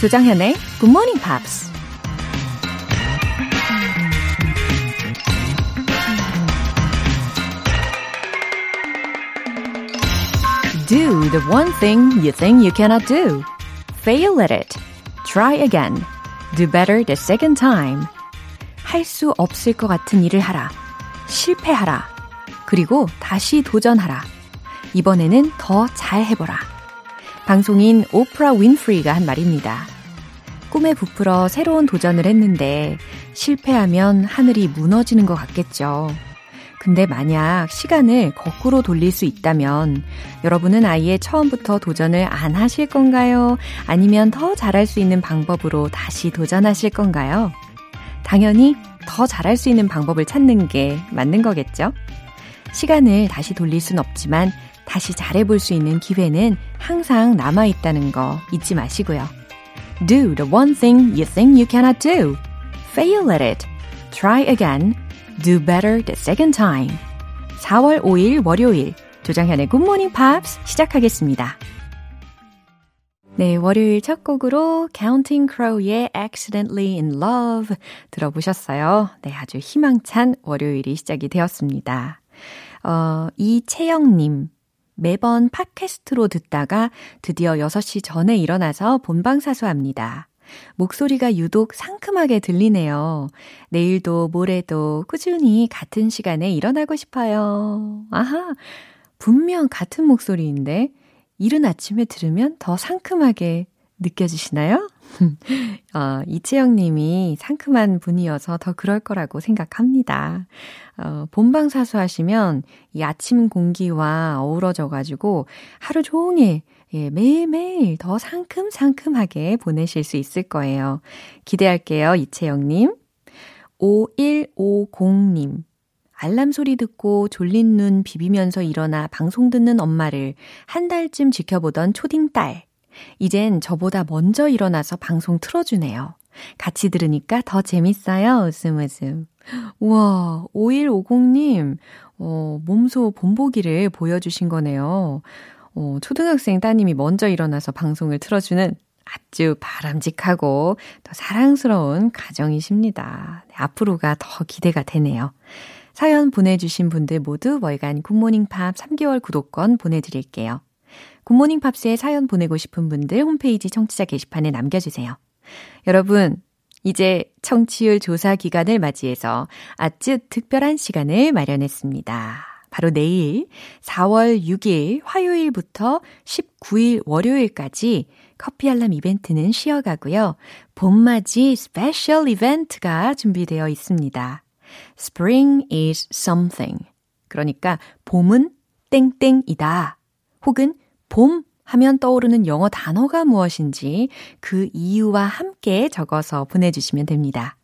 조장현의 Good Morning Pops. Do the one thing you think you cannot do. Fail at it. Try again. Do better the second time. 할 수 없을 것 같은 일을 하라. 실패하라. 그리고 다시 도전하라. 이번에는 더 잘 해보라. 방송인 오프라 윈프리가 한 말입니다. 꿈에 부풀어 새로운 도전을 했는데 실패하면 하늘이 무너지는 것 같겠죠. 근데 만약 시간을 거꾸로 돌릴 수 있다면 여러분은 아예 처음부터 도전을 안 하실 건가요? 아니면 더 잘할 수 있는 방법으로 다시 도전하실 건가요? 당연히 더 잘할 수 있는 방법을 찾는 게 맞는 거겠죠? 시간을 다시 돌릴 순 없지만 다시 잘해볼 수 있는 기회는 항상 남아있다는 거 잊지 마시고요. Do the one thing you think you cannot do. Fail at it. Try again. Do better the second time. 4월 5일 월요일 Good Morning Pops 시작하겠습니다. 네, 월요일 첫 곡으로 Counting Crow의 Accidentally in Love 들어보셨어요. 네, 아주 희망찬 월요일이 시작이 되었습니다. 어, 이채영님. 매번 팟캐스트로 듣다가 드디어 6시 전에 일어나서 본방사수합니다. 목소리가 유독 상큼하게 들리네요. 내일도 모레도 꾸준히 같은 시간에 일어나고 싶어요. 아하, 분명 같은 목소리인데 이른 아침에 들으면 더 상큼하게 느껴지시나요? 어, 이채영 님이 상큼한 분이어서 더 그럴 거라고 생각합니다. 어, 본방사수 하시면 이 아침 공기와 어우러져 가지고 하루 종일 예, 매일매일 더 상큼상큼하게 보내실 수 있을 거예요. 기대할게요, 이채영님. 5150님. 알람 소리 듣고 졸린 눈 비비면서 일어나 방송 듣는 엄마를 한 달쯤 지켜보던 초딩 딸. 이젠 저보다 먼저 일어나서 방송 틀어주네요. 같이 들으니까 더 재밌어요. 웃음 웃음. 우와, 5150님, 어, 몸소 본보기를 보여주신 거네요. 어, 초등학생 따님이 먼저 일어나서 방송을 틀어주는 아주 바람직하고 더 사랑스러운 가정이십니다. 네, 앞으로가 더 기대가 되네요. 사연 보내주신 분들 모두 월간 Good Morning Pops 3개월 구독권 보내드릴게요. Good Morning Pops에 사연 보내고 싶은 분들 홈페이지 청취자 게시판에 남겨주세요. 여러분, 이제 청취율 조사 기간을 맞이해서 아주 특별한 시간을 마련했습니다. 바로 내일 4월 6일 화요일부터 19일 월요일까지 커피 알람 이벤트는 쉬어가고요. 봄맞이 special 이벤트가 준비되어 있습니다. Spring is something. 그러니까 봄은 땡땡이다. 혹은 봄 하면 떠오르는 영어 단어가 무엇인지 그 이유와 함께 적어서 보내주시면 됩니다.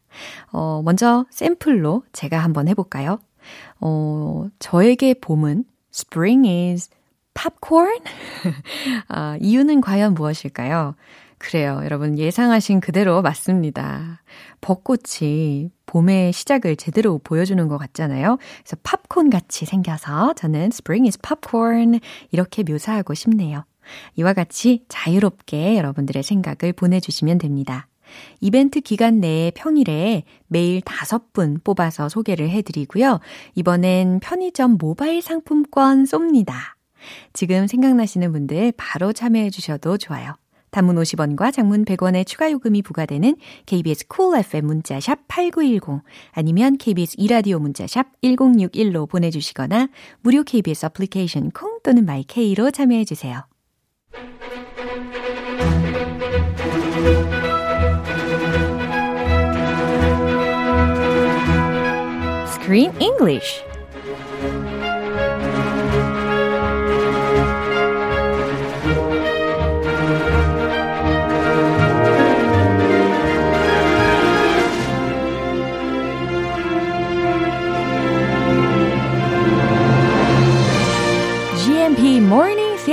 어, 먼저 샘플로 제가 한번 해볼까요? 어, 저에게 봄은 spring is popcorn? 아, 이유는 과연 무엇일까요? 그래요. 여러분 예상하신 그대로 맞습니다. 벚꽃이 봄의 시작을 제대로 보여주는 것 같잖아요. 그래서 팝콘 같이 생겨서 저는 spring is popcorn 이렇게 묘사하고 싶네요. 이와 같이 자유롭게 여러분들의 생각을 보내주시면 됩니다. 이벤트 기간 내에 평일에 매일 다섯 분 뽑아서 소개를 해드리고요. 이번엔 편의점 모바일 상품권 쏩니다. 지금 생각나시는 분들 바로 참여해 주셔도 좋아요. 단문 50원과 장문 100원의 추가 요금이 부과되는 KBS Cool FM 문자샵 8910 아니면 KBS 2라디오 문자샵 1061로 보내주시거나 무료 KBS 애플리케이션 콩 또는 my K로 참여해 주세요. Screen English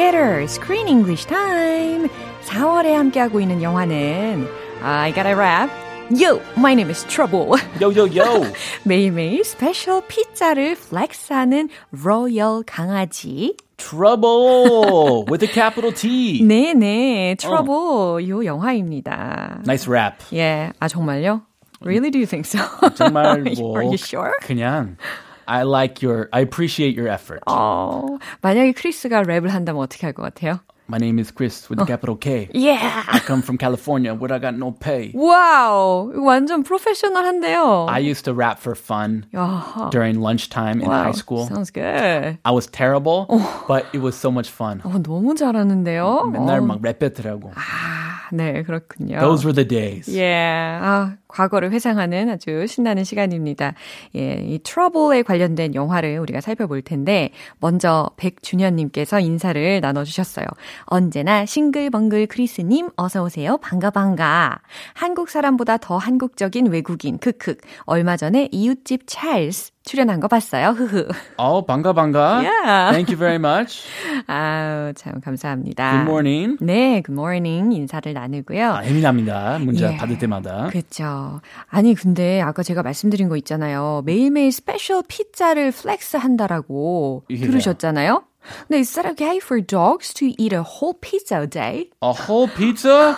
Theater Screen English Time 4월에 함께하고 있는 영화는 I Gotta Rap Yo, my name is Trouble. Yo, yo, yo. 매일매일 스페셜 피자를 플렉스하는 로열 강아지 Trouble with a capital T. 네네, Trouble 요 영화입니다. Nice rap. 예, 아 정말요? Really? Do you think so? 정말 뭐 Are you sure? 그냥 I like your I appreciate your effort. 어, 만약에 크리스가 랩을 한다면 어떻게 할 것 같아요? My name is Chris with a capital K. Yeah. I come from California where I got no pay. 와우, 이거 완전 프로페셔널한데요. I used to rap for fun 야하. during lunchtime in Wow, high school. Sounds good. I was terrible, but it was so much fun. 어, 너무 잘하는데요. 맨날 어, 막 랩 배틀하고. 아, 네, 그렇군요. Those were the days. 예, 아, 과거를 회상하는 아주 신나는 시간입니다. 예, 이 트러블에 관련된 영화를 우리가 살펴볼 텐데, 먼저 백준현님께서 인사를 나눠주셨어요. 언제나 싱글벙글 크리스님, 어서 오세요. 반가, 반가. 한국 사람보다 더 한국적인 외국인, 크크. 얼마 전에 이웃집 찰스 출연한 거 봤어요. 흐흐. Oh, 반가 반가. Yeah. Thank you very much. 아우, 참 감사합니다. Good morning. 네, good morning 인사를 나누고요. 아, 예민합니다. 문자 예. 받을 때마다. 그렇죠. 아니 근데 아까 제가 말씀드린 거 있잖아요. 매일매일 스페셜 피자를 플렉스 한다라고 이게 들으셨잖아요. 근데 is that okay for dogs to eat a whole pizza a day? A whole pizza?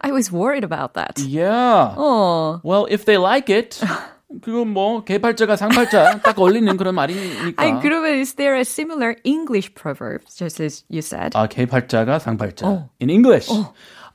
I was worried about that. Yeah. 어. Well, if they like it. 그건 뭐 개팔자가 상팔자 딱 어울리는 그런 말이니까. 아니 그러면 is there a similar English proverb just as you said? 아, 개팔자가 상팔자. 어. In English,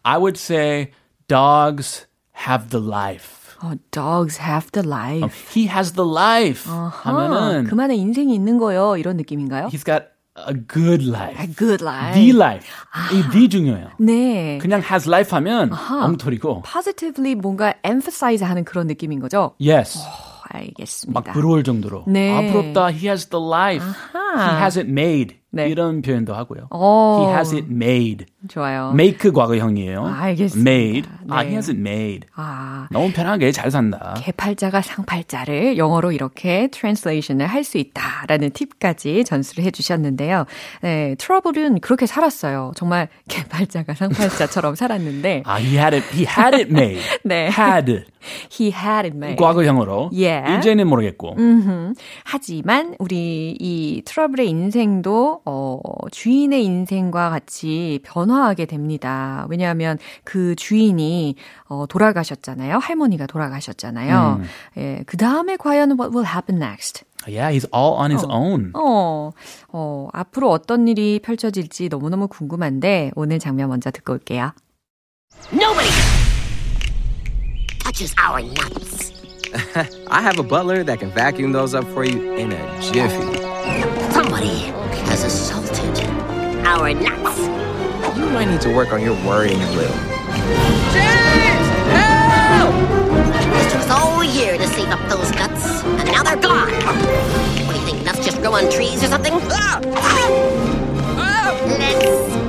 I would say dogs have the life. 어, dogs have the life. He has the life. 아, 하면은 그만의 인생이 있는 거요. 이런 느낌인가요? he's got a good life. A good life. The life. 이 the 중요해요. 네. 그냥 has life 하면 엉터리고. positively 뭔가 emphasize 하는 그런 느낌인 거죠? Yes. 어, 알겠습니다. 막 부러울 정도로. 네. 아, 부럽다. He has the life. He has it made. 네. 이런 표현도 하고요. 오. He has it made. 좋아요. make 과거형이에요. 아, 알겠습니다. made. 아, 네. he has it made. 아, 너무 편하게 잘 산다. 개팔자가 상팔자를 영어로 이렇게 translation을 할 수 있다라는 팁까지 전수를 해 주셨는데요. 네, 트러블은 그렇게 살았어요. 정말 개팔자가 상팔자처럼 살았는데, 아, he had it, he had it made. 네. had. He had it made. 과거형으로. Yeah. 이제는 모르겠고. 음흠. 하지만 우리 이 트러블의 인생도 어, 주인의 인생과 같이 변화하게 됩니다. 왜냐하면 그 주인이 어, 돌아가셨잖아요. 할머니가 돌아가셨잖아요. 예, 그 다음에 과연 what will happen next? Yeah, he's all on his own. 어, 어, 앞으로 어떤 일이 펼쳐질지 너무너무 궁금한데 오늘 장면 먼저 듣고 올게요. Nobody touches our nuts. I have a butler that can vacuum those up for you in a jiffy. Somebody has assaulted our nuts. You might need to work on your worrying a little. It took us all year to save up those nuts, and now they're gone. What do you think? Nuts just grow on trees or something? Ah! Ah! Let's get 'em, boys!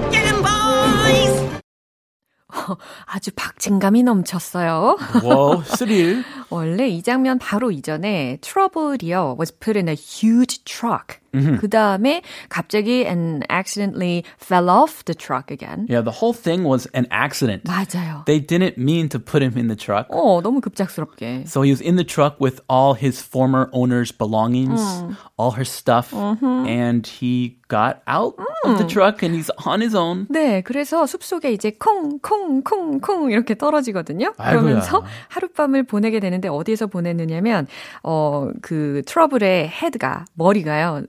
아주 박진감이 넘쳤어요. Whoa, 스릴. 원래 이 장면 바로 이전에 trouble이요 was put in a huge truck. 그 다음에 갑자기 and accidentally fell off the truck again. Yeah, the whole thing was an accident. 맞아요. They didn't mean to put him in the truck. 어, 너무 급작스럽게. So he was in the truck with all his former owner's belongings, all her stuff, and he got out of the truck and he's on his own. 네, 그래서 숲속에 이제 콩, 콩, 콩, 콩 이렇게 떨어지거든요. 아이고야. 그러면서 하룻밤을 보내게 되는데 어디에서 보냈느냐면, 어, 그 트러블의 헤드가, 머리가요.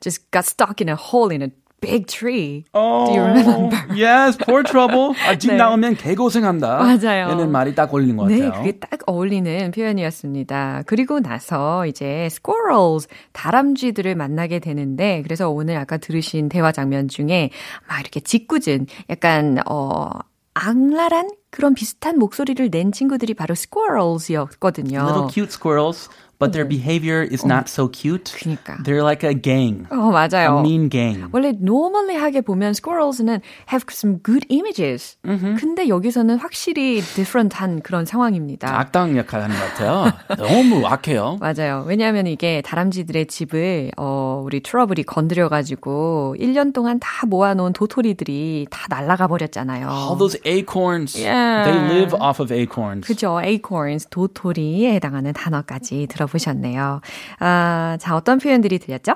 Just got stuck in a hole in a big tree. Do you remember? yes, poor trouble. 아, 집 네. 나오면 개고생한다. 맞아요. 얘는 말이 딱 걸린 것 네, 같아요. 그게 딱 어울리는 표현이었습니다. 그리고 나서 이제 squirrels, 다람쥐들을 만나게 되는데, 그래서 오늘 아까 들으신 대화 장면 중에 막 이렇게 짓궂은, 약간, 어, 악랄한 그런 비슷한 목소리를 낸 친구들이 바로 squirrels이었거든요. Little cute squirrels, but their behavior is not so cute. 그니까. They're like a gang. 어, 맞아요. A mean gang. 원래 normally 하게 보면 squirrels는 have some good images. 근데 여기서는 확실히 different한 그런 상황입니다. 악당 역할 하는 것 같아요. 너무 악해요. 맞아요. 왜냐하면 이게 다람쥐들의 집을 어 우리 트러블이 건드려가지고 1년 동안 다 모아놓은 도토리들이 다 날아가 버렸잖아요. All those acorns. Yeah. They live off of acorns. 그죠. acorns, 도토리에 해당하는 단어까지 들어 보셨네요. 아, 자, 어떤 표현들이 들렸죠?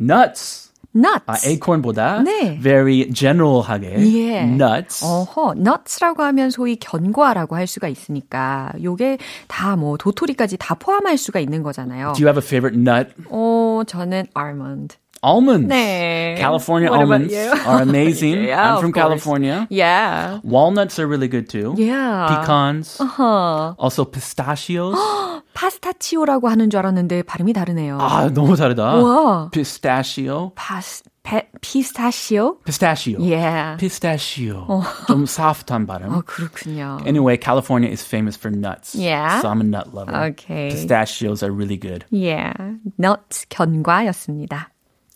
Nuts. nuts. 아, acorn보다 네. very general하게 예. nuts. 어허, nuts라고 하면 소위 견과라고 할 수가 있으니까 요게 다 뭐 도토리까지 다 포함할 수가 있는 거잖아요. Do you have a favorite nut? 어, 저는 almond. Almonds. 네. California What about almonds you? are amazing. Yeah, I'm of from course. California. Yeah. Walnuts are really good too. Yeah. Pecans. Uh-huh. Also pistachios. 파스타치오라고 하는 줄 알았는데 발음이 다르네요. 아, 너무 다르다. 우와. Pistachio. 파스, 페, 피스타시오? Pistachio. Yeah. Pistachio. 좀 soft한 발음. 어, 그렇군요. Anyway, California is famous for nuts. Yeah. So I'm a nut lover. Okay. Pistachios are really good. Yeah. nuts, 견과였습니다.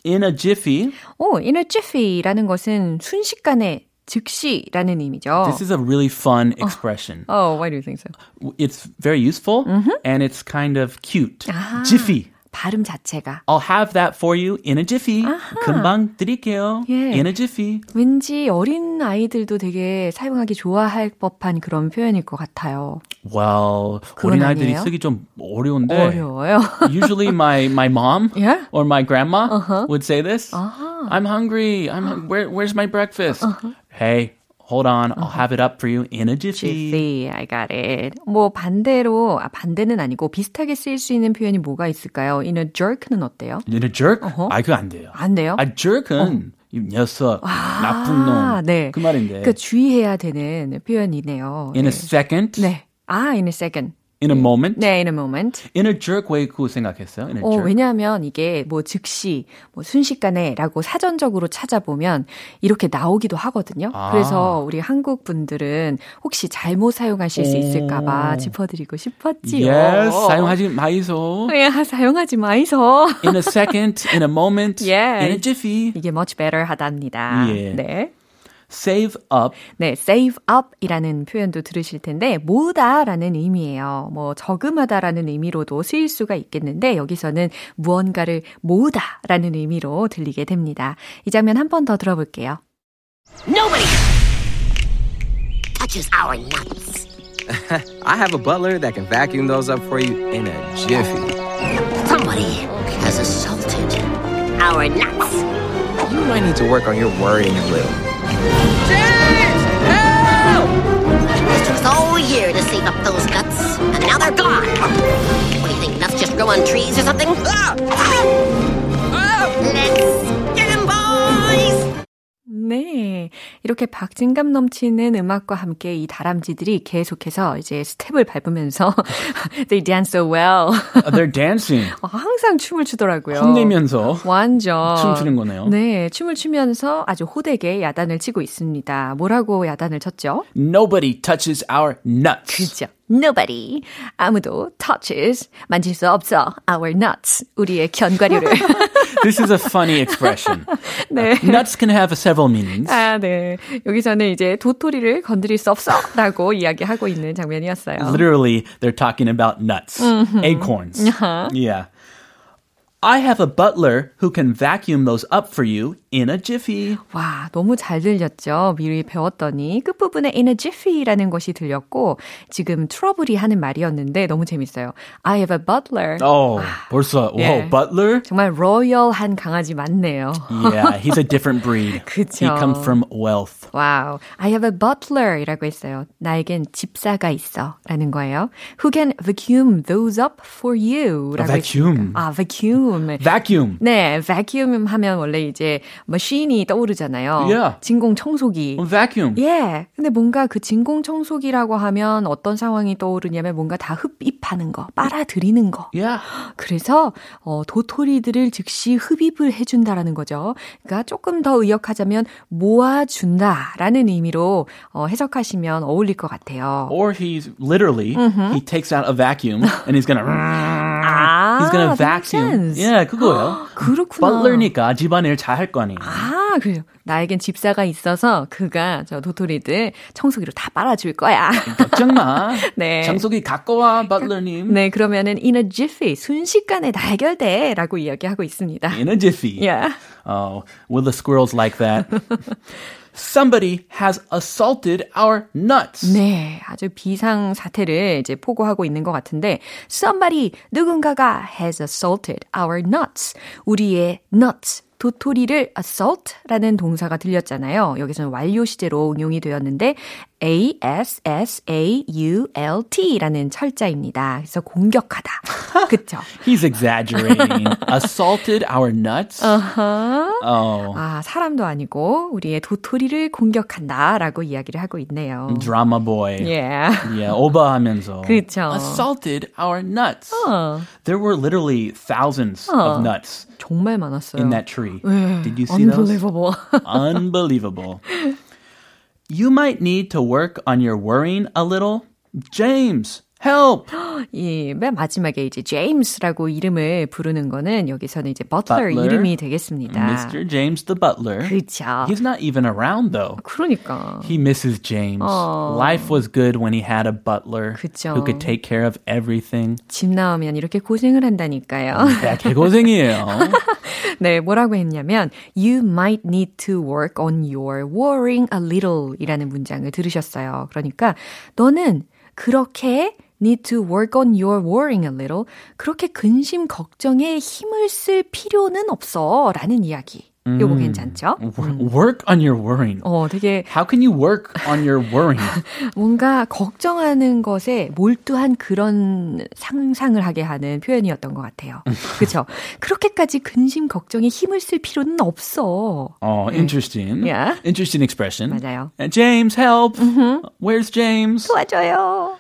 In a jiffy, 오, in a jiffy라는 것은 순식간에 즉시라는 의미죠. this is a really fun expression. Oh, why do you think so? It's very useful Mm-hmm. and it's kind of cute. Ah. Jiffy. 발음 자체가 I'll have that for you in a jiffy. 금방 드릴게요. 예. In a jiffy. 왠지 어린 아이들도 되게 사용하기 좋아할 법한 그런 표현일 것 같아요. Well, 그건 어린아이들이 아니에요? 쓰기 좀 어려운데. 어려워요. Usually my, my mom Yeah? or my grandma Uh-huh. would say this. I'm hungry. I'm hung- where, where's my breakfast? Hey, hold on. I'll have it up for you in a jiffy. Jiffy, I got it. 뭐 반대로 아 반대는 아니고 비슷하게 쓰일 수 있는 표현이 뭐가 있을까요? In a jerk는 어때요? In a jerk? 아, 그거 안 돼요. 안 돼요? 아, jerk은 이 녀석, 나쁜 놈. 아, 네. 그 말인데. 그 주의해야 되는 표현이네요. In 네. a second. 네. 아, in a second. In a moment. 네, in a moment. In a jerk 왜 그거 생각했어요? In a 어. 왜냐하면 이게 뭐 즉시, 뭐 순식간에라고 사전적으로 찾아보면 이렇게 나오기도 하거든요. 아. 그래서 우리 한국 분들은 혹시 잘못 사용하실 수 있을까봐 짚어드리고 싶었지요. Yes, 사용하지 마이소. 야, 사용하지 마이소. In a second, in a moment, Yes. in a jiffy. 이게 much better 하답니다. 예. 네. Save up. 네, save up 이라는 표현도 들으실 텐데, 모으다 라는 의미예요. 뭐, 저금하다 라는 의미로도 쓰일 수가 있겠는데, 여기서는 무언가를 모으다 라는 의미로 들리게 됩니다. 이 장면 한 번 더 들어볼게요. Nobody touches our nuts. I have a butler that can vacuum those up for you in a jiffy. Somebody has assaulted our nuts. You might need to work on your worrying a little. It took us all year to save up those nuts, and now they're gone. What do you think? Nuts just grow on trees or something? Ah! 이렇게 박진감 넘치는 음악과 함께 이 다람쥐들이 계속해서 이제 스텝을 밟으면서 they dance so well. They're dancing. 어, 항상 춤을 추더라고요. 혼내면서 완전 춤추는 거네요. 네, 춤을 추면서 아주 호되게 야단을 치고 있습니다. 뭐라고 야단을 쳤죠? Nobody touches our nuts. 그죠. Nobody. 아무도 touches. 만질 수 없어. Our nuts. 우리의 견과류를. This is a funny expression. 네. Nuts can have several meanings. 아, 네. 여기서는 이제 도토리를 건드릴 수 없어. 라고 이야기하고 있는 장면이었어요. Literally, they're talking about nuts, acorns. Uh-huh. Yeah. I have a butler who can vacuum those up for you in a jiffy. 와, 너무 잘 들렸죠? 미리 배웠더니 끝부분에 in a jiffy라는 것이 들렸고 지금 트러블이 하는 말이었는데 너무 재밌어요. I have a butler. Oh, 벌써, whoa, 예. butler? 정말 로열한 강아지 맞네요. Yeah, he's a different breed. 그쵸. He comes from wealth. 와우. I have a butler 이라고 했어요. 나에겐 집사가 있어. 라는 거예요. Who can vacuum those up for you. 라고 vacuum. 했으니까. 아, vacuum. Vacuum. 네, vacuum 하면 원래 이제 machine이 떠오르잖아요. Yeah. 진공 청소기. Vacuum. 예. 근데 뭔가 그 진공 청소기라고 하면 어떤 상황이 떠오르냐면 뭔가 다 흡입하는 거, 빨아들이는 거. Yeah. 그래서 어, 도토리들을 즉시 흡입을 해 준다라는 거죠. 그러니까 조금 더 의역하자면 모아 준다라는 의미로 어, 해석하시면 어울릴 것 같아요. Or he's literally, he takes out a vacuum and he's gonna, 아, he's that makes vacuum. Sense. Yeah, 그거예요. 그렇구나. butler니까 집안일 잘 할 거 아니에요. 아, 그래요. 나에겐 집사가 있어서 그가 저 도토리들 청소기로 다 빨아줄 거야. 걱정 마. 네. 청소기 갖고 와, butler님. 네, 그러면은 in a jiffy, 순식간에 다 해결돼 라고 이야기하고 있습니다. In a jiffy. Yeah. Oh, will the squirrels like that? Somebody has assaulted our nuts. 네, 아주 비상 사태를 이제 포고하고 있는 것 같은데 somebody 누군가가 has assaulted our nuts. 우리의 nuts 도토리를 assault라는 동사가 들렸잖아요. 여기서는 완료 시제로 응용이 되었는데 A-S-S-A-U-L-T라는 철자입니다. 그래서 공격하다. 그쵸? He's exaggerating. Assaulted our nuts? Uh-huh. Oh. 아, 사람도 아니고 우리의 도토리를 공격한다 라고 이야기를 하고 있네요. Drama boy. Yeah. Yeah, 오버하면서. 그쵸. Assaulted our nuts. 어, There were literally thousands of nuts 정말 많았어요. in that tree. 네. Did you see those? Unbelievable. Unbelievable. You might need to work on your worrying a little. James, help! 이맨 마지막에 이제 제임스라고 이름을 부르는 거는 여기서는 이제 버틀러 Butler. 이름이 되겠습니다. Mr. James the butler. 그렇죠. He's not even around though. 그러니까. He misses James. Oh. Life was good when he had a butler 그쵸. who could take care of everything. 집 나오면 이렇게 고생을 한다니까요. 야, 개고생이에요. 네, 뭐라고 했냐면 You might need to work on your worrying a little 이라는 문장을 들으셨어요. 그러니까 너는 그렇게 need to work on your worrying a little 그렇게 근심 걱정에 힘을 쓸 필요는 없어 라는 이야기. 요거 괜찮죠? work on your worrying. 어, 되게 How can you work on your worrying? 뭔가 걱정하는 것에 몰두한 그런 상상을 하게 하는 표현이었던 것 같아요. 그렇죠? 그렇게까지 근심 걱정에 힘을 쓸 필요는 없어. Oh, interesting. Yeah. Interesting expression. 맞아요. And James, help. Where's James? 도와줘요.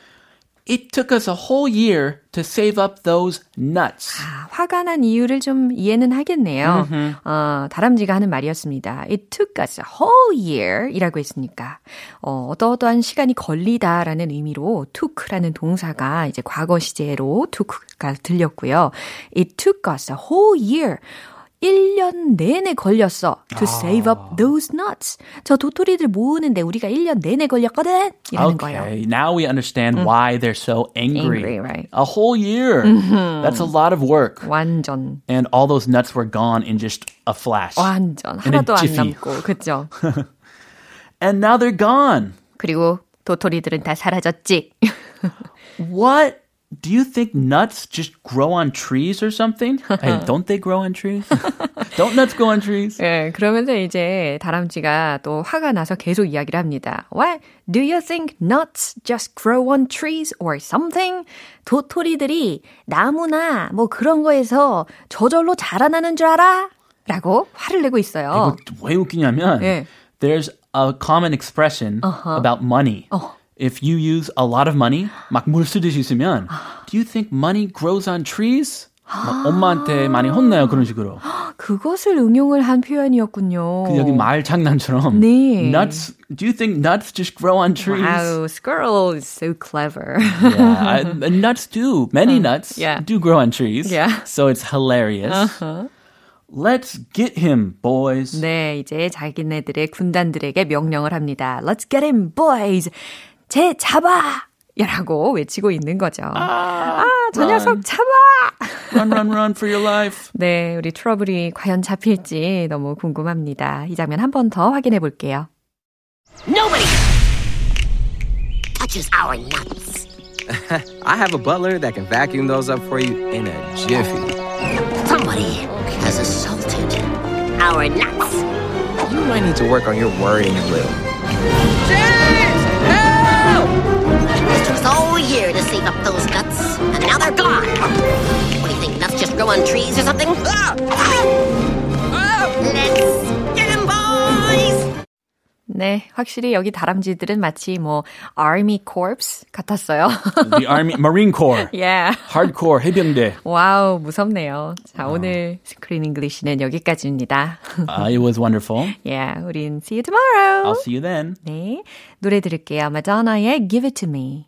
It took us a whole year to save up those nuts. 아, 화가 난 이유를 좀 이해는 하겠네요. 어, 다람쥐가 하는 말이었습니다. It took us a whole year 이라고 했으니까, 어, 어떠어떠한 시간이 걸리다라는 의미로 took라는 동사가 이제 과거 시제로 took가 들렸고요. It took us a whole year. 1년 내내 걸렸어. To save up those nuts. 저 도토리들 모으는데 우리가 1년 내내 걸렸거든. 거예요. Okay, now we understand why they're so angry. Angry, right. A whole year. That's a lot of work. 완전. And all those nuts were gone in just a flash. 완전. 하나도 안. 남고. 그죠? And now they're gone. 그리고 도토리들은 다 사라졌지. What? Do you think nuts just grow on trees or something? hey, don't they grow on trees? don't nuts grow on trees? 예, 그러면서 이제 다람쥐가 또 화가 나서 계속 이야기를 합니다. What? Do you think nuts just grow on trees or something? 도토리들이 나무나 뭐 그런 거에서 저절로 자라나는 줄 알아? 라고 화를 내고 있어요. 이거 왜 웃기냐면 예. there's a common expression about money. If you use a lot of money, 막 물 쓰듯이 쓰면 do you think money grows on trees? 막 엄마한테 많이 혼나요 그런 식으로. 그것을 응용을 한 표현이었군요. 그 여기 말 장난처럼 네. nuts. Do you think nuts just grow on trees? Wow, squirrel is so clever. Yeah, I, and nuts do. Many nuts yeah. do grow on trees. Yeah. So it's hilarious. Let's get him, boys. 네, 이제 자기네들의 군단들에게 명령을 합니다. Let's get him, boys! 쟤 잡아! 라고 외치고 있는 거죠. 아, 저 녀석 잡아! Run, run, run for your life. 네, 우리 트러블이 과연 잡힐지 너무 궁금합니다. 이 장면 한 번 더 확인해 볼게요. Nobody touches our nuts. I have a butler that can vacuum those up for you in a jiffy. Somebody has assaulted our nuts. You might need to work on your worrying a little. All year to save up those nuts, and now they're gone. What do you think? Nuts just grow on trees or something? Ah! Ah! Ah! Let's! 네, 확실히 여기 다람쥐들은 마치 뭐 Army Corps 같았어요. The Army, Marine Corps, yeah. Hardcore 해병대. 와우, 무섭네요. 자, 오늘 스크린 잉글리시는 여기까지입니다. Uh, it was wonderful. yeah, 우린 see you tomorrow. I'll see you then. 네, 노래 들을게요. 마더나의 Give It To Me.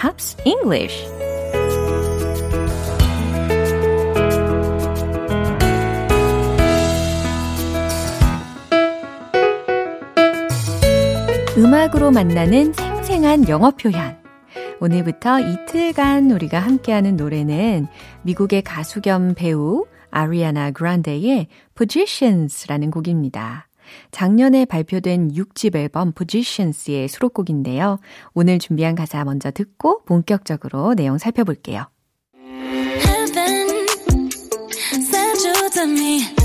Pops English. 음악으로 만나는 생생한 영어 표현. 오늘부터 이틀간 우리가 함께하는 노래는 미국의 가수 겸 배우 아리아나 그란데의 Positions라는 곡입니다. 작년에 발표된 6집 앨범 Positions의 수록곡인데요. 오늘 준비한 가사 먼저 듣고 본격적으로 내용 살펴볼게요. Heaven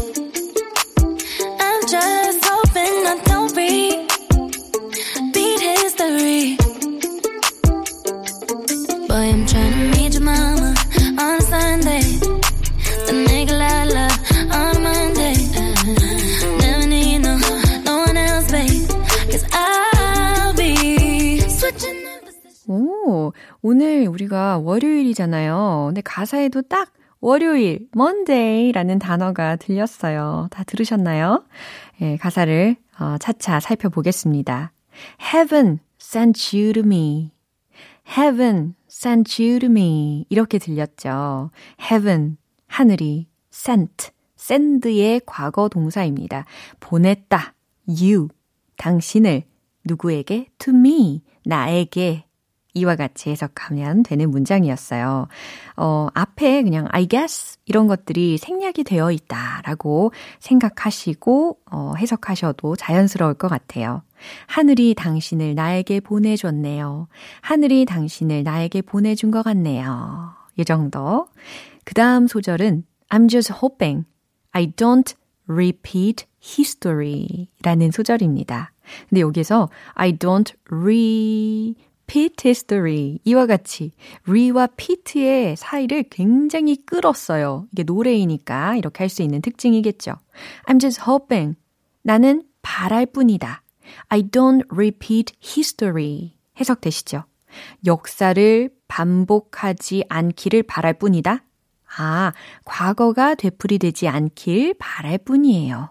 오, 오늘 우리가 월요일이잖아요. 근데 가사에도 딱 월요일, Monday라는 단어가 들렸어요. 다 들으셨나요? 예, 가사를 어, 차차 살펴보겠습니다. Heaven sent you to me. Heaven sent you to me. 이렇게 들렸죠. Heaven, 하늘이, sent, send의 과거 동사입니다. 보냈다. you, 당신을, 누구에게? to me, 나에게. 이와 같이 해석하면 되는 문장이었어요. 어, 앞에 그냥 I guess 이런 것들이 생략이 되어 있다라고 생각하시고 어, 해석하셔도 자연스러울 것 같아요. 하늘이 당신을 나에게 보내줬네요. 하늘이 당신을 나에게 보내준 것 같네요. 이 정도. 그 다음 소절은 I'm just hoping I don't repeat history 라는 소절입니다. 근데 여기서 I don't repeat history 이와 같이 re와 pit의 사이를 굉장히 끌었어요. 이게 노래이니까 이렇게 할 수 있는 특징이겠죠. I'm just hoping 나는 바랄 뿐이다. I don't repeat history. 해석되시죠? 역사를 반복하지 않기를 바랄 뿐이다. 아, 과거가 되풀이되지 않길 바랄 뿐이에요.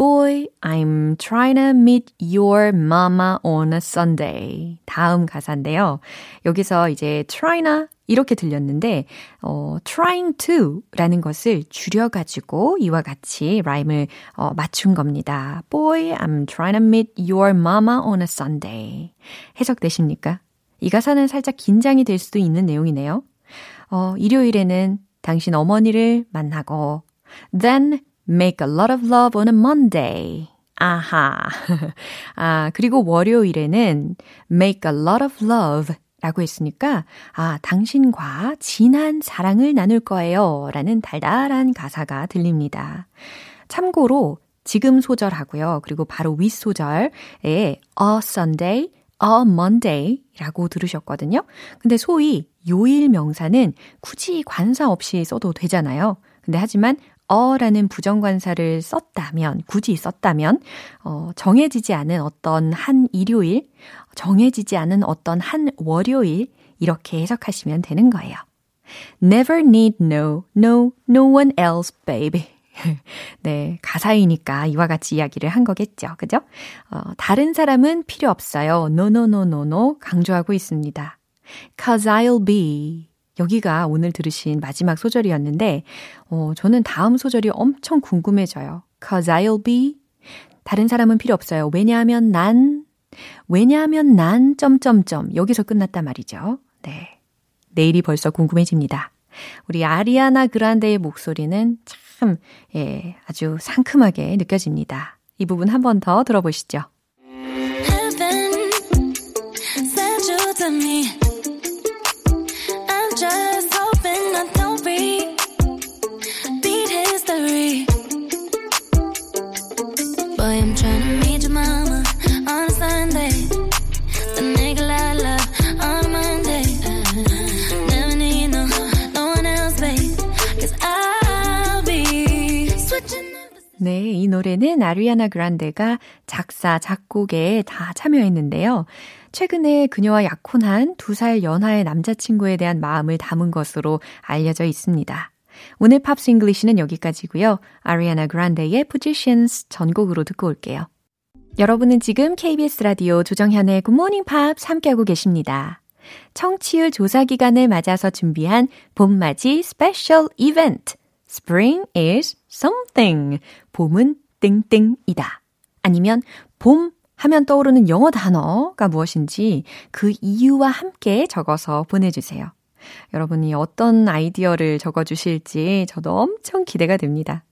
Boy, I'm trying to meet your mama on a Sunday. 다음 가사인데요. 여기서 이제 tryna 이렇게 들렸는데, 어, trying to 라는 것을 줄여가지고 이와 같이 라임을 어, 맞춘 겁니다. Boy, I'm trying to meet your mama on a Sunday. 해석되십니까? 이 가사는 살짝 긴장이 될 수도 있는 내용이네요. 어, 일요일에는 당신 어머니를 만나고, then make a lot of love on a Monday. 아하. 아, 그리고 월요일에는 make a lot of love 라고 했으니까, 아, 당신과 진한 사랑을 나눌 거예요. 라는 달달한 가사가 들립니다. 참고로, 지금 소절하고요. 그리고 바로 윗소절에 a Sunday, a Monday 라고 들으셨거든요. 근데 소위 요일 명사는 굳이 관사 없이 써도 되잖아요. 근데 하지만 어라는 부정관사를 썼다면, 굳이 썼다면, 어, 정해지지 않은 어떤 한 일요일, 정해지지 않은 어떤 한 월요일, 이렇게 해석하시면 되는 거예요. Never need no, no, no one else, baby. 네, 가사이니까 이와 같이 이야기를 한 거겠죠. 그죠? 어, 다른 사람은 필요 없어요. No, no, no, no, no. 강조하고 있습니다. Cause I'll be. 여기가 오늘 들으신 마지막 소절이었는데, 어, 저는 다음 소절이 엄청 궁금해져요. Cause I'll be. 다른 사람은 필요 없어요. 왜냐하면 난, 왜냐하면 난, 점점점. 여기서 끝났단 말이죠. 네. 내일이 벌써 궁금해집니다. 우리 아리아나 그란데의 목소리는 참, 예, 아주 상큼하게 느껴집니다. 이 부분 한 번 더 들어보시죠. 노래는 아리아나 그란데가 작사, 작곡에 다 참여했는데요. 최근에 그녀와 약혼한 두 살 연하의 남자친구에 대한 마음을 담은 것으로 알려져 있습니다. 오늘 Pops English는 여기까지고요. 아리아나 그란데의 Positions 전곡으로 듣고 올게요. 여러분은 지금 KBS 라디오 조정현의 굿모닝 팝스 함께하고 계십니다. 청취율 조사 기간을 맞아서 준비한 봄맞이 스페셜 이벤트. Spring is something. 봄은 땡땡이다. 아니면 봄 하면 떠오르는 영어 단어가 무엇인지 그 이유와 함께 적어서 보내주세요. 여러분이 어떤 아이디어를 적어주실지 저도 엄청 기대가 됩니다.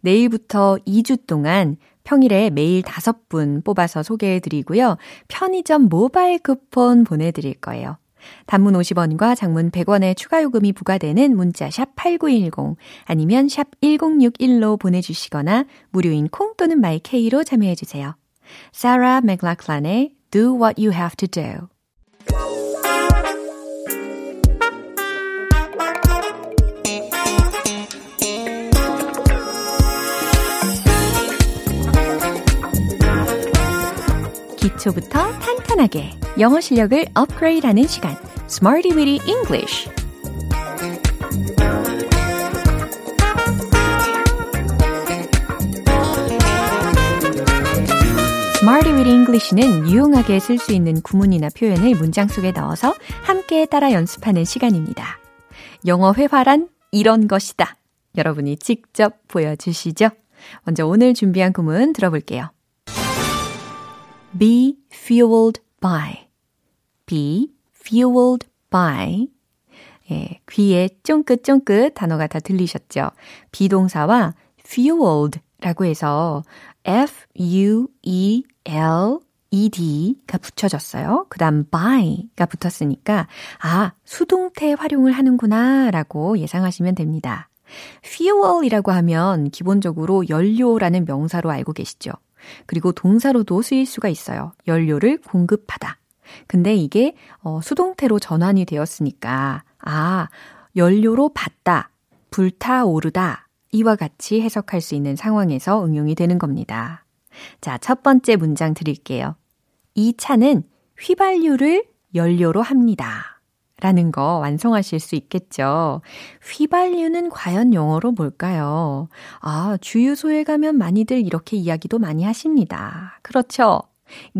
내일부터 2주 동안 평일에 매일 5분 뽑아서 소개해드리고요. 편의점 모바일 쿠폰 보내드릴 거예요. 단문 50원과 장문 100원의 추가 요금이 부과되는 문자 샵 8910 아니면 샵 1061로 보내주시거나 무료인 콩 또는 마이케이로 참여해주세요. Sarah McLachlan의 Do What You Have to Do 기초부터 탄탄하게 영어 실력을 업그레이드하는 시간 Smarty Weedy English Smarty with English는 유용하게 쓸 수 있는 구문이나 표현을 문장 속에 넣어서 함께 따라 연습하는 시간입니다. 영어 회화란 이런 것이다. 여러분이 직접 보여주시죠. 먼저 오늘 준비한 구문 들어볼게요. be fueled by. be fueled by. 예, 귀에 쫑긋쫑긋 단어가 다 들리셨죠? 비동사와 fueled 라고 해서 F-U-E-L-E-D가 붙여졌어요. 그 다음 by가 붙었으니까, 아, 수동태 활용을 하는구나 라고 예상하시면 됩니다. fuel이라고 하면 기본적으로 연료라는 명사로 알고 계시죠? 그리고 동사로도 쓰일 수가 있어요. 연료를 공급하다. 근데 이게 어, 수동태로 전환이 되었으니까 아, 연료로 받다, 불타오르다 이와 같이 해석할 수 있는 상황에서 응용이 되는 겁니다. 자, 첫 번째 문장 드릴게요. 이 차는 휘발유를 연료로 합니다. 라는 거 완성하실 수 있겠죠. 휘발유는 과연 영어로 뭘까요? 아, 주유소에 가면 많이들 이렇게 이야기도 많이 하십니다. 그렇죠.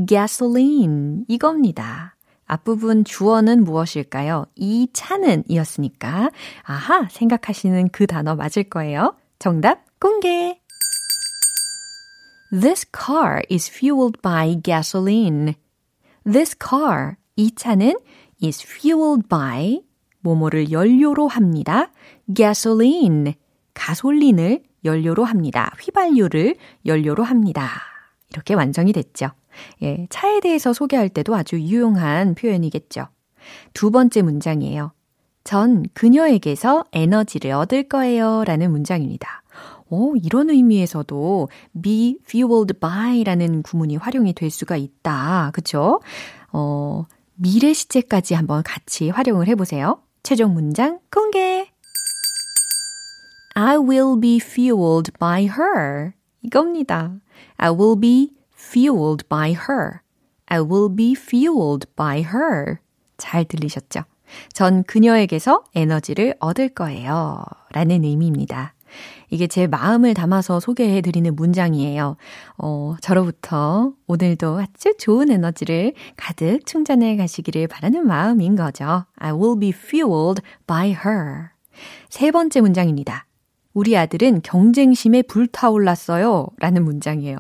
gasoline 이겁니다. 앞부분 주어는 무엇일까요? 이 차는 이었으니까 아하 생각하시는 그 단어 맞을 거예요. 정답 공개. This car is fueled by gasoline. This car 이 차는 is fueled by 뭐뭐를 연료로 합니다. gasoline 가솔린을 연료로 합니다. 휘발유를 연료로 합니다. 이렇게 완성이 됐죠. 예, 차에 대해서 소개할 때도 아주 유용한 표현이겠죠. 두 번째 문장이에요. 전 그녀에게서 에너지를 얻을 거예요. 라는 문장입니다. 오, 이런 의미에서도 be fueled by 라는 구문이 활용이 될 수가 있다. 그쵸? 어, 미래 시제까지 한번 같이 활용을 해보세요. 최종 문장 공개! I will be fueled by her. 이겁니다. I will be fueled by her. I will be fueled by her. 잘 들리셨죠? 전 그녀에게서 에너지를 얻을 거예요. 라는 의미입니다. 이게 제 마음을 담아서 소개해 드리는 문장이에요. 어, 저로부터 오늘도 아주 좋은 에너지를 가득 충전해 가시기를 바라는 마음인 거죠. I will be fueled by her. 세 번째 문장입니다. 우리 아들은 경쟁심에 불타올랐어요. 라는 문장이에요.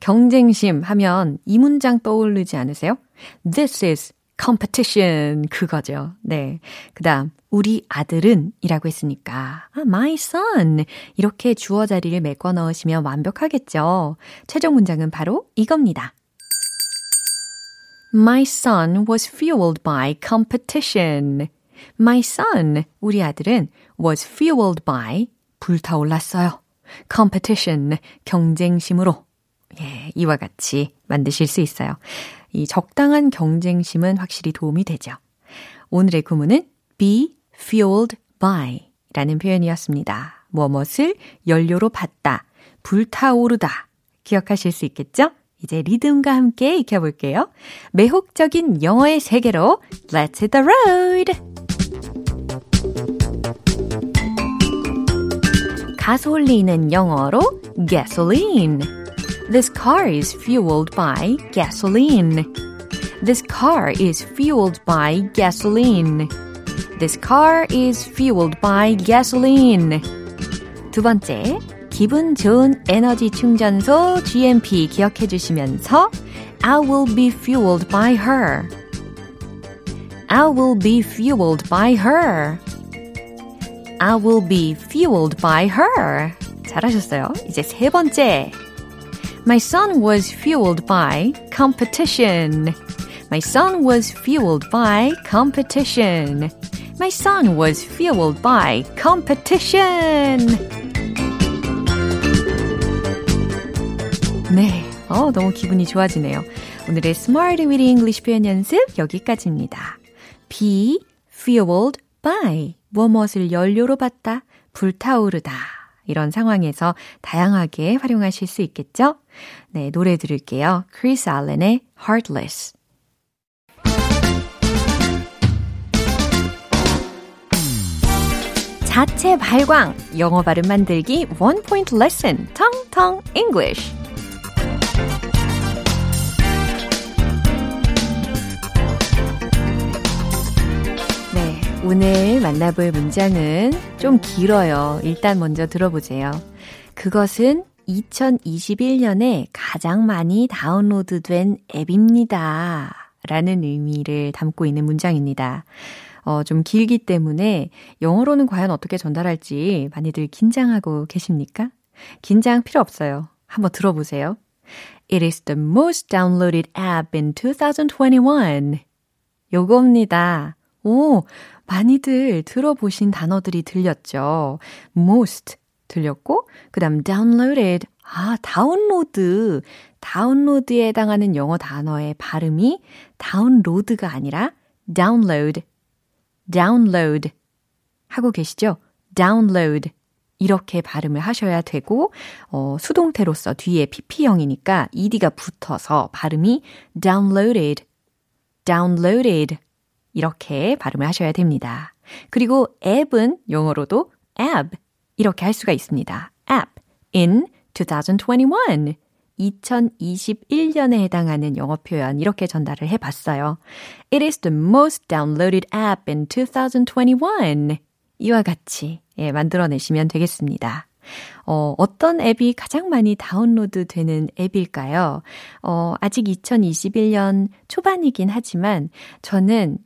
경쟁심 하면 이 문장 떠오르지 않으세요? This is competition 그거죠. 네. 그다음 우리 아들은 이라고 했으니까 아, my son 이렇게 주어 자리를 메꿔 넣으시면 완벽하겠죠. 최종 문장은 바로 이겁니다. My son was fueled by competition. My son, 우리 아들은 was fueled by 불타올랐어요. competition, 경쟁심으로. 예, 이와 같이 만드실 수 있어요. 이 적당한 경쟁심은 확실히 도움이 되죠. 오늘의 구문은 be fueled by 라는 표현이었습니다. 무엇을 연료로 받다, 불타오르다. 기억하실 수 있겠죠? 이제 리듬과 함께 익혀볼게요. 매혹적인 영어의 세계로 Let's hit the road! 가솔린은 영어로 gasoline. This car is fueled by gasoline. This car is fueled by gasoline. This car is fueled by gasoline. 두 번째, 기분 좋은 에너지 충전소 GMP 기억해 주시면서 I will be fueled by her. I will be fueled by her. I will be fueled by her. 잘하셨어요. 이제 세 번째. My son was fueled by competition. My son was fueled by competition. My son was fueled by competition. 네, 어, 너무 기분이 좋아지네요. 오늘의 Smart with English 표현 연습 여기까지입니다. be fueled by 무엇을 연료로 받다, 불타오르다 이런 상황에서 다양하게 활용하실 수 있겠죠? 네, 노래 들을게요. 크리스 알렌의 Heartless. 자체 발광, 영어 발음 만들기 원 포인트 레슨, 텅텅 English. 오늘 만나볼 문장은 좀 길어요. 일단 먼저 들어보세요. 그것은 2021년에 가장 많이 다운로드 된 앱입니다. 라는 의미를 담고 있는 문장입니다. 어, 좀 길기 때문에 영어로는 과연 어떻게 전달할지 많이들 긴장하고 계십니까? 긴장 필요 없어요. 한번 들어보세요. It is the most downloaded app in 2021. 요겁니다. 오, 많이들 들어보신 단어들이 들렸죠. most 들렸고, 그 다음 downloaded. 아, 다운로드. 다운로드에 해당하는 영어 단어의 발음이 다운로드가 아니라 download download 하고 계시죠? download 이렇게 발음을 하셔야 되고 어, 수동태로서 뒤에 pp형이니까 ed가 붙어서 발음이 downloaded, downloaded 이렇게 발음을 하셔야 됩니다. 그리고 앱은 영어로도 app 이렇게 할 수가 있습니다. app in 2021 2021년에 해당하는 영어 표현 이렇게 전달을 해봤어요. It is the most downloaded app in 2021. 이와 같이 예, 만들어내시면 되겠습니다. 어, 어떤 앱이 가장 많이 다운로드 되는 앱일까요? 어, 아직 2021년 초반이긴 하지만 저는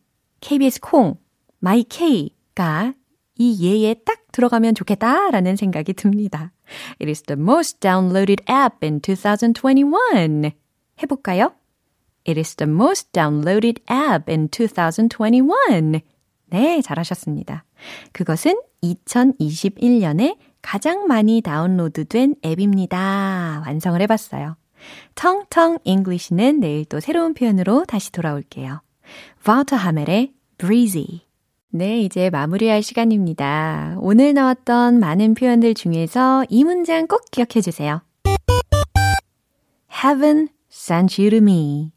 KBS 콩, 마이케이가 이 예에 딱 들어가면 좋겠다라는 생각이 듭니다. It is the most downloaded app in 2021. 해볼까요? It is the most downloaded app in 2021. 네, 잘하셨습니다. 그것은 2021년에 가장 많이 다운로드된 앱입니다. 완성을 해봤어요. 텅텅 English는 내일 또 새로운 표현으로 다시 돌아올게요. Walter Hamel의 Breezy. 네, 이제 마무리할 시간입니다. 오늘 나왔던 많은 표현들 중에서 이 문장 꼭 기억해 주세요. Heaven sent you to me.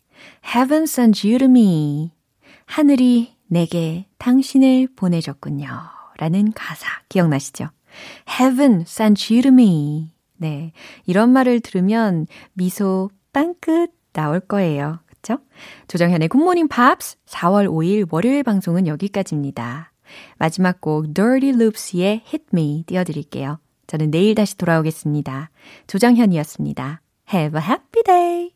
Heaven sent you to me. 하늘이 내게 당신을 보내줬군요. 라는 가사 기억나시죠? Heaven sent you to me. 네. 이런 말을 들으면 미소 빵끝 나올 거예요. 그쵸? 조정현의 굿모닝 팝스 4월 5일 월요일 방송은 여기까지입니다. 마지막 곡 Dirty Loops의 Hit Me 띄워드릴게요. 저는 내일 다시 돌아오겠습니다. 조정현이었습니다. Have a happy day!